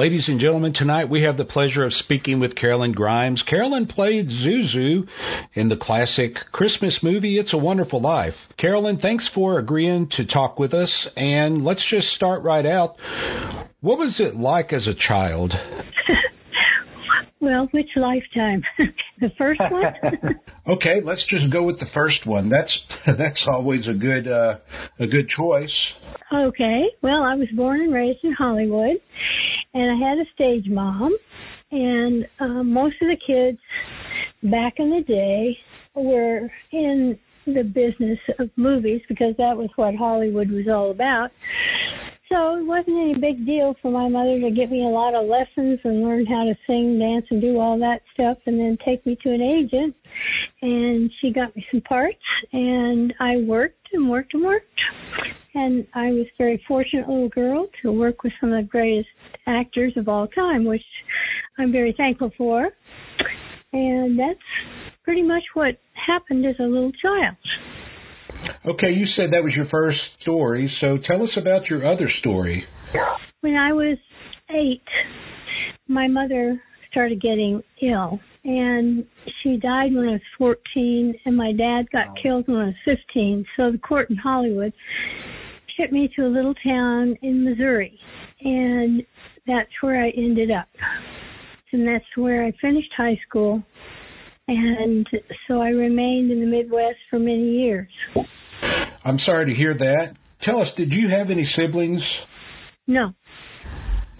Ladies and gentlemen, tonight we have the pleasure of speaking with Karolyn Grimes. Karolyn played Zuzu in the classic Christmas movie It's a Wonderful Life. Karolyn, thanks for agreeing to talk with us and let's just start right out. What was it like as a child? Well, which lifetime? the first one? okay, let's just go with the first one. That's that's always a good uh, a good choice. Okay. Well, I was born and raised in Hollywood, and I had a stage mom, and uh, most of the kids back in the day were in the business of movies because that was what Hollywood was all about. So it wasn't any big deal for my mother to give me a lot of lessons and learn how to sing, dance, and do all that stuff, and then take me to an agent. And she got me some parts, and I worked and worked and worked. And I was a very fortunate little girl to work with some of the greatest actors of all time, which I'm very thankful for. And that's pretty much what happened as a little child. Okay, you said that was your first story, so tell us about your other story. When I was eight, my mother started getting ill, and she died when I was 14, and my dad got killed when I was 15. So the court in Hollywood shipped me to a little town in Missouri, and that's where I ended up. And that's where I finished high school and so I remained in the Midwest for many years. I'm sorry to hear that. Tell us, did you have any siblings? No.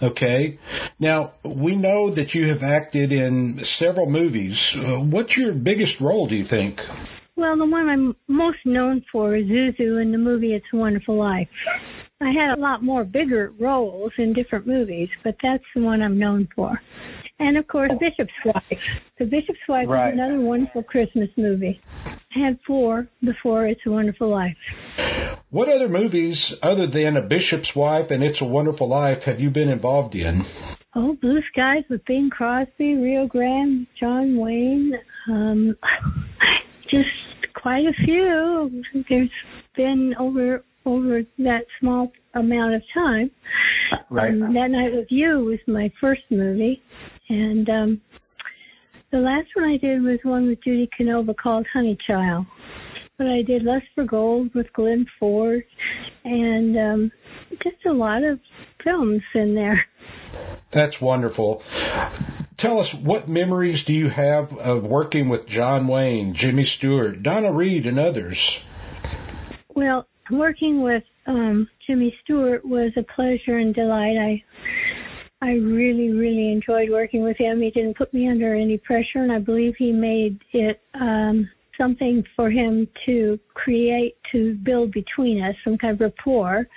Okay. Now, we know that you have acted in several movies. Uh, what's your biggest role, do you think? Well, the one I'm most known for is Zuzu in the movie It's a Wonderful Life. I had a lot more bigger roles in different movies, but that's the one I'm known for. And of course, Bishop's Wife. The Bishop's Wife right. is another wonderful Christmas movie. I had four before It's a Wonderful Life. What other movies, other than A Bishop's Wife and It's a Wonderful Life, have you been involved in? Oh, Blue Skies with Bing Crosby, Rio Grande, John Wayne. Um, just quite a few. There's been over over that small amount of time. Right. Um, that Night with You was my first movie, and um, the last one I did was one with Judy Canova called Honey Child. But I did Lust for Gold with Glenn Ford, and um, just a lot of films in there. That's wonderful. Tell us, what memories do you have of working with John Wayne, Jimmy Stewart, Donna Reed, and others? Well, working with um, Jimmy Stewart was a pleasure and delight. I I really, really enjoyed working with him. He didn't put me under any pressure, and I believe he made it um, something for him to create, to build between us, some kind of rapport.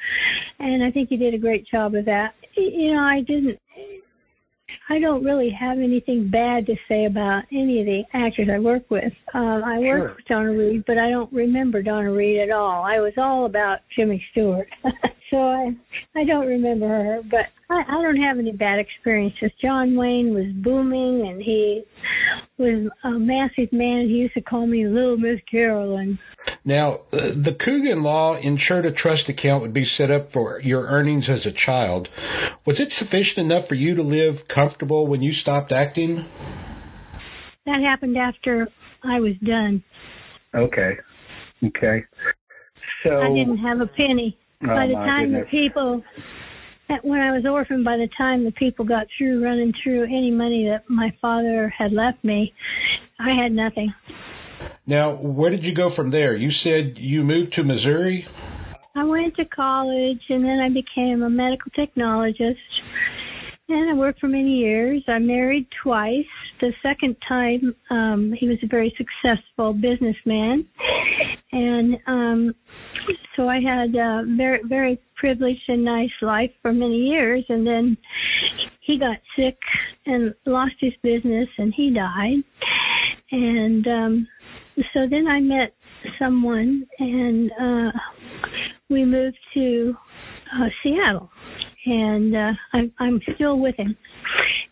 And I think he did a great job of that. You know, I didn't I don't really have anything bad to say about any of the actors I work with. Um, I sure. worked with Donna Reed, but I don't remember Donna Reed at all. I was all about Jimmy Stewart, so I I don't remember her. But I, I don't have any bad experiences. John Wayne was booming, and he was a massive man. He used to call me Little Miss Karolyn. Now, uh, the Coogan Law ensured a trust account would be set up for your earnings as a child. Was it sufficient enough for you to live comfortable when you stopped acting? That happened after I was done. Okay. Okay. So I didn't have a penny. Oh, by the time goodness. the people when I was orphaned, by the time the people got through running through any money that my father had left me, I had nothing. Now, where did you go from there? You said you moved to Missouri? I went to college and then I became a medical technologist. And I worked for many years. I married twice. The second time, um, he was a very successful businessman. And um, so I had a very, very privileged and nice life for many years. And then he got sick and lost his business and he died. And um, so then I met someone and uh, we moved to uh, Seattle and uh, I'm, I'm still with him,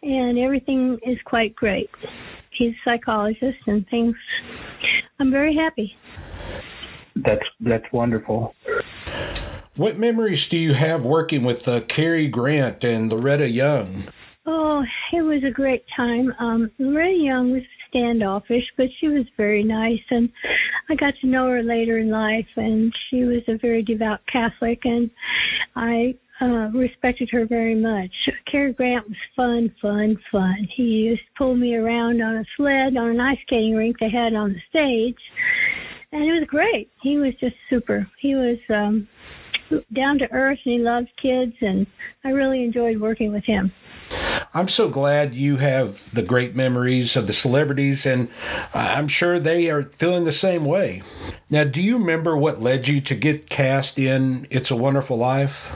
and everything is quite great. He's a psychologist, and things. I'm very happy. That's that's wonderful. What memories do you have working with uh, Cary Grant and Loretta Young? Oh, it was a great time. Um, Lorraine Young was standoffish, but she was very nice, and I got to know her later in life. And she was a very devout Catholic, and I uh, respected her very much. Cary Grant was fun, fun, fun. He used to pull me around on a sled on an ice skating rink they had on the stage, and it was great. He was just super. He was um, down to earth, and he loved kids, and I really enjoyed working with him. I'm so glad you have the great memories of the celebrities, and I'm sure they are feeling the same way. Now, do you remember what led you to get cast in It's a Wonderful Life?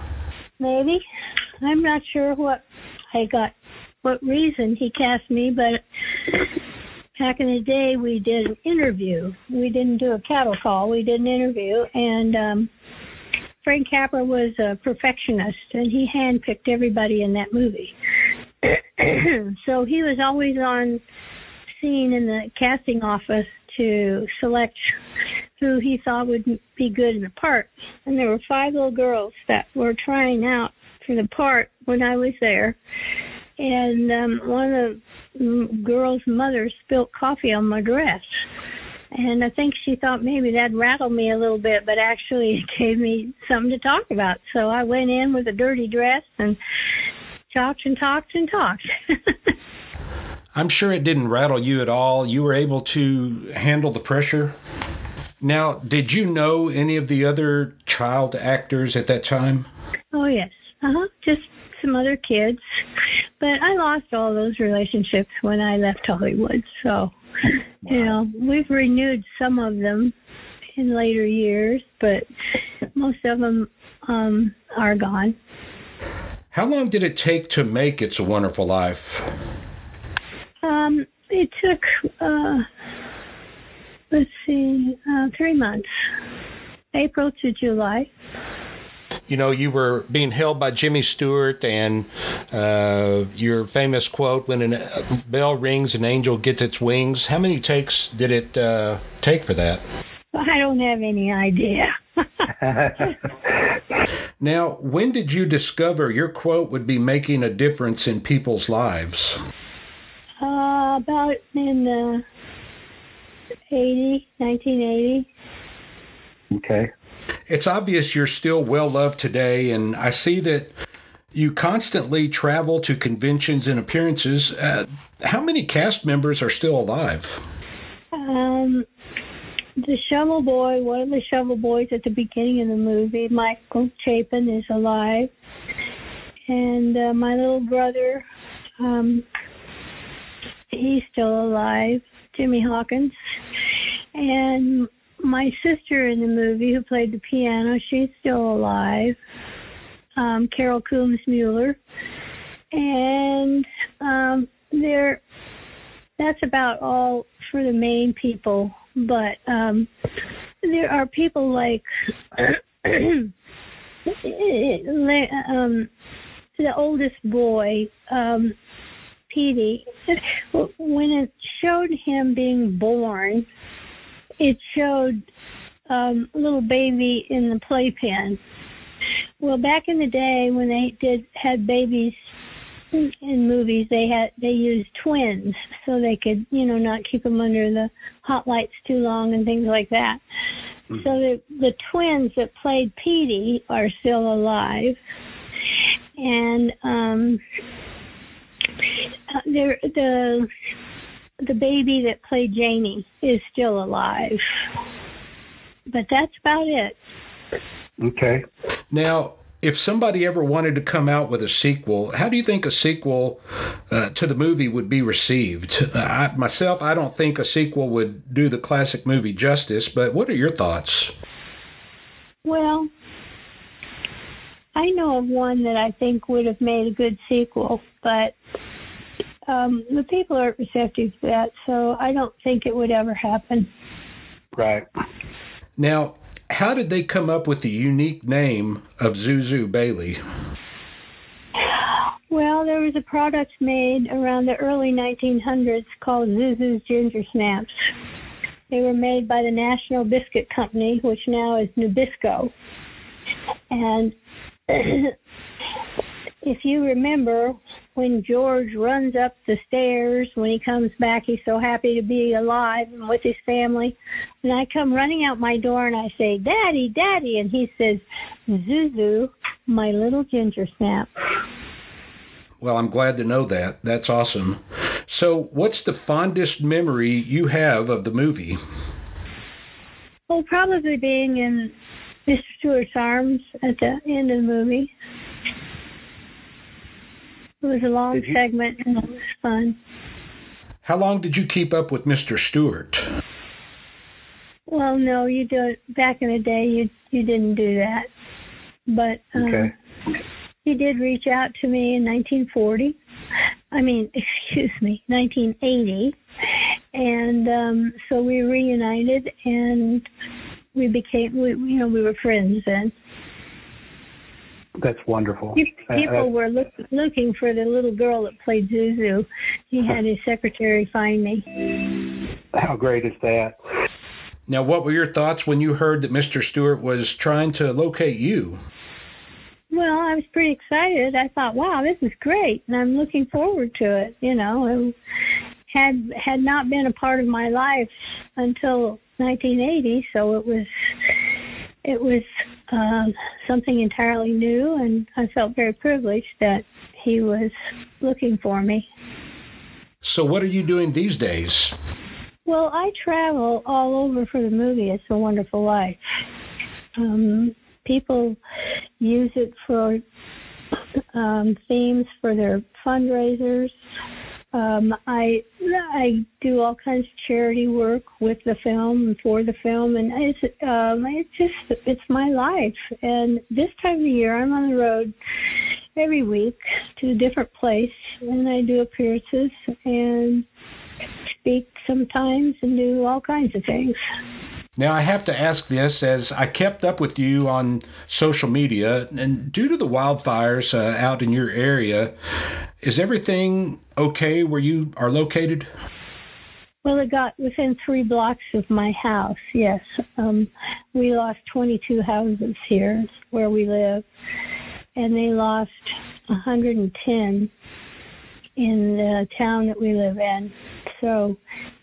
Maybe. I'm not sure what I got, what reason he cast me, but back in the day we did an interview. We didn't do a cattle call, we did an interview, and um, Frank Capra was a perfectionist, and he handpicked everybody in that movie. so he was always on scene in the casting office to select who he thought would be good in the part. And there were five little girls that were trying out for the part when I was there. And um, one of the girls' mother spilt coffee on my dress. And I think she thought maybe that rattled me a little bit, but actually it gave me something to talk about. So I went in with a dirty dress and talked and talked and talked. I'm sure it didn't rattle you at all. You were able to handle the pressure. Now, did you know any of the other child actors at that time? Oh, yes. Uh huh. Just some other kids. But I lost all those relationships when I left Hollywood. So, wow. you know, we've renewed some of them in later years, but most of them um, are gone. How long did it take to make It's a Wonderful Life? Um, it took, uh, let's see, uh, three months, April to July. You know, you were being held by Jimmy Stewart, and uh, your famous quote, when a bell rings, an angel gets its wings. How many takes did it uh, take for that? I don't have any idea. now, when did you discover your quote would be making a difference in people's lives? Uh, about in uh, 80, 1980. Okay. It's obvious you're still well loved today, and I see that you constantly travel to conventions and appearances. Uh, how many cast members are still alive? Um, the shovel boy, one of the shovel boys at the beginning of the movie, Michael Chapin, is alive, and uh, my little brother, um, he's still alive, Jimmy Hawkins, and my sister in the movie who played the piano, she's still alive, um, Carol Coombs Mueller, and um, there. That's about all for the main people but um, there are people like um, the oldest boy, um, Petey. When it showed him being born, it showed um, a little baby in the playpen. Well, back in the day when they did had babies in movies they had they used twins so they could you know not keep them under the hot lights too long and things like that mm-hmm. so the the twins that played Petey are still alive and um uh, there the the baby that played Janie is still alive but that's about it okay now if somebody ever wanted to come out with a sequel, how do you think a sequel uh, to the movie would be received? I, myself, I don't think a sequel would do the classic movie justice, but what are your thoughts? Well, I know of one that I think would have made a good sequel, but um, the people aren't receptive to that, so I don't think it would ever happen. Right. Now, how did they come up with the unique name of Zuzu Bailey? Well, there was a product made around the early 1900s called Zuzu's Ginger Snaps. They were made by the National Biscuit Company, which now is Nabisco. And if you remember, when George runs up the stairs when he comes back. He's so happy to be alive and with his family. And I come running out my door and I say, Daddy, Daddy. And he says, Zuzu, my little ginger snap. Well, I'm glad to know that. That's awesome. So, what's the fondest memory you have of the movie? Well, probably being in Mr. Stewart's arms at the end of the movie. It was a long you- segment and it was fun. How long did you keep up with Mr. Stewart? Well, no, you do it back in the day. You you didn't do that, but um, Okay. he did reach out to me in 1940. I mean, excuse me, 1980, and um, so we reunited and we became, we, you know, we were friends then. That's wonderful. Uh, People uh, were look, looking for the little girl that played Zuzu. He had his secretary find me. how great is that? Now, what were your thoughts when you heard that Mr. Stewart was trying to locate you? Well, I was pretty excited. I thought, wow, this is great, and I'm looking forward to it. You know, it had had not been a part of my life until 1980, so it was it was um, something entirely new, and I felt very privileged that he was looking for me. So, what are you doing these days? Well, I travel all over for the movie. It's a Wonderful Life. Um, people use it for um, themes for their fundraisers. Um, I I do all kinds of charity work with the film and for the film, and it's um, it's just it's my life. And this time of year, I'm on the road every week to a different place, and I do appearances and speak sometimes and do all kinds of things. Now, I have to ask this as I kept up with you on social media, and due to the wildfires uh, out in your area, is everything okay where you are located? Well, it got within three blocks of my house. Yes, um, we lost 22 houses here where we live, and they lost 110 in the town that we live in. So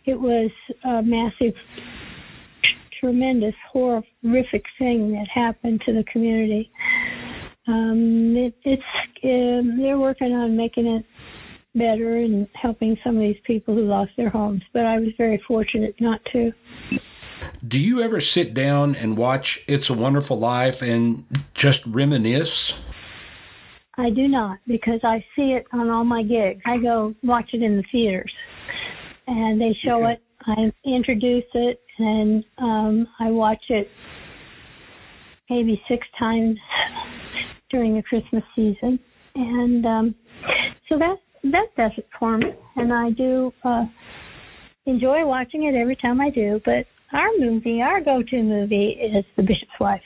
it was a massive, tremendous, horrific thing that happened to the community. Um, it, it's um, they're working on making it better and helping some of these people who lost their homes. But I was very fortunate not to. Do you ever sit down and watch It's a Wonderful Life and just reminisce? I do not because I see it on all my gigs. I go watch it in the theaters, and they show Okay. it. I introduce it, and um, I watch it maybe six times during the Christmas season, and um, so that that does it for me. And I do uh, enjoy watching it every time I do. But our movie, our go-to movie, is The Bishop's Wife.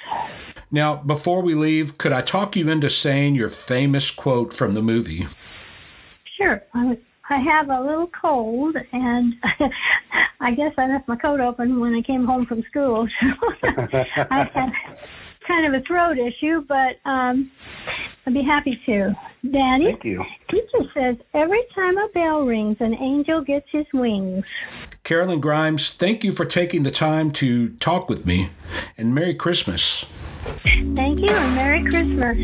Now, before we leave, could I talk you into saying your famous quote from the movie? Sure. I, I have a little cold, and I guess I left my coat open when I came home from school. So I have kind of a throat issue, but um, I'd be happy to. Daddy, Thank you. teacher says every time a bell rings, an angel gets his wings. Karolyn Grimes, thank you for taking the time to talk with me, and Merry Christmas. Thank you, and Merry Christmas.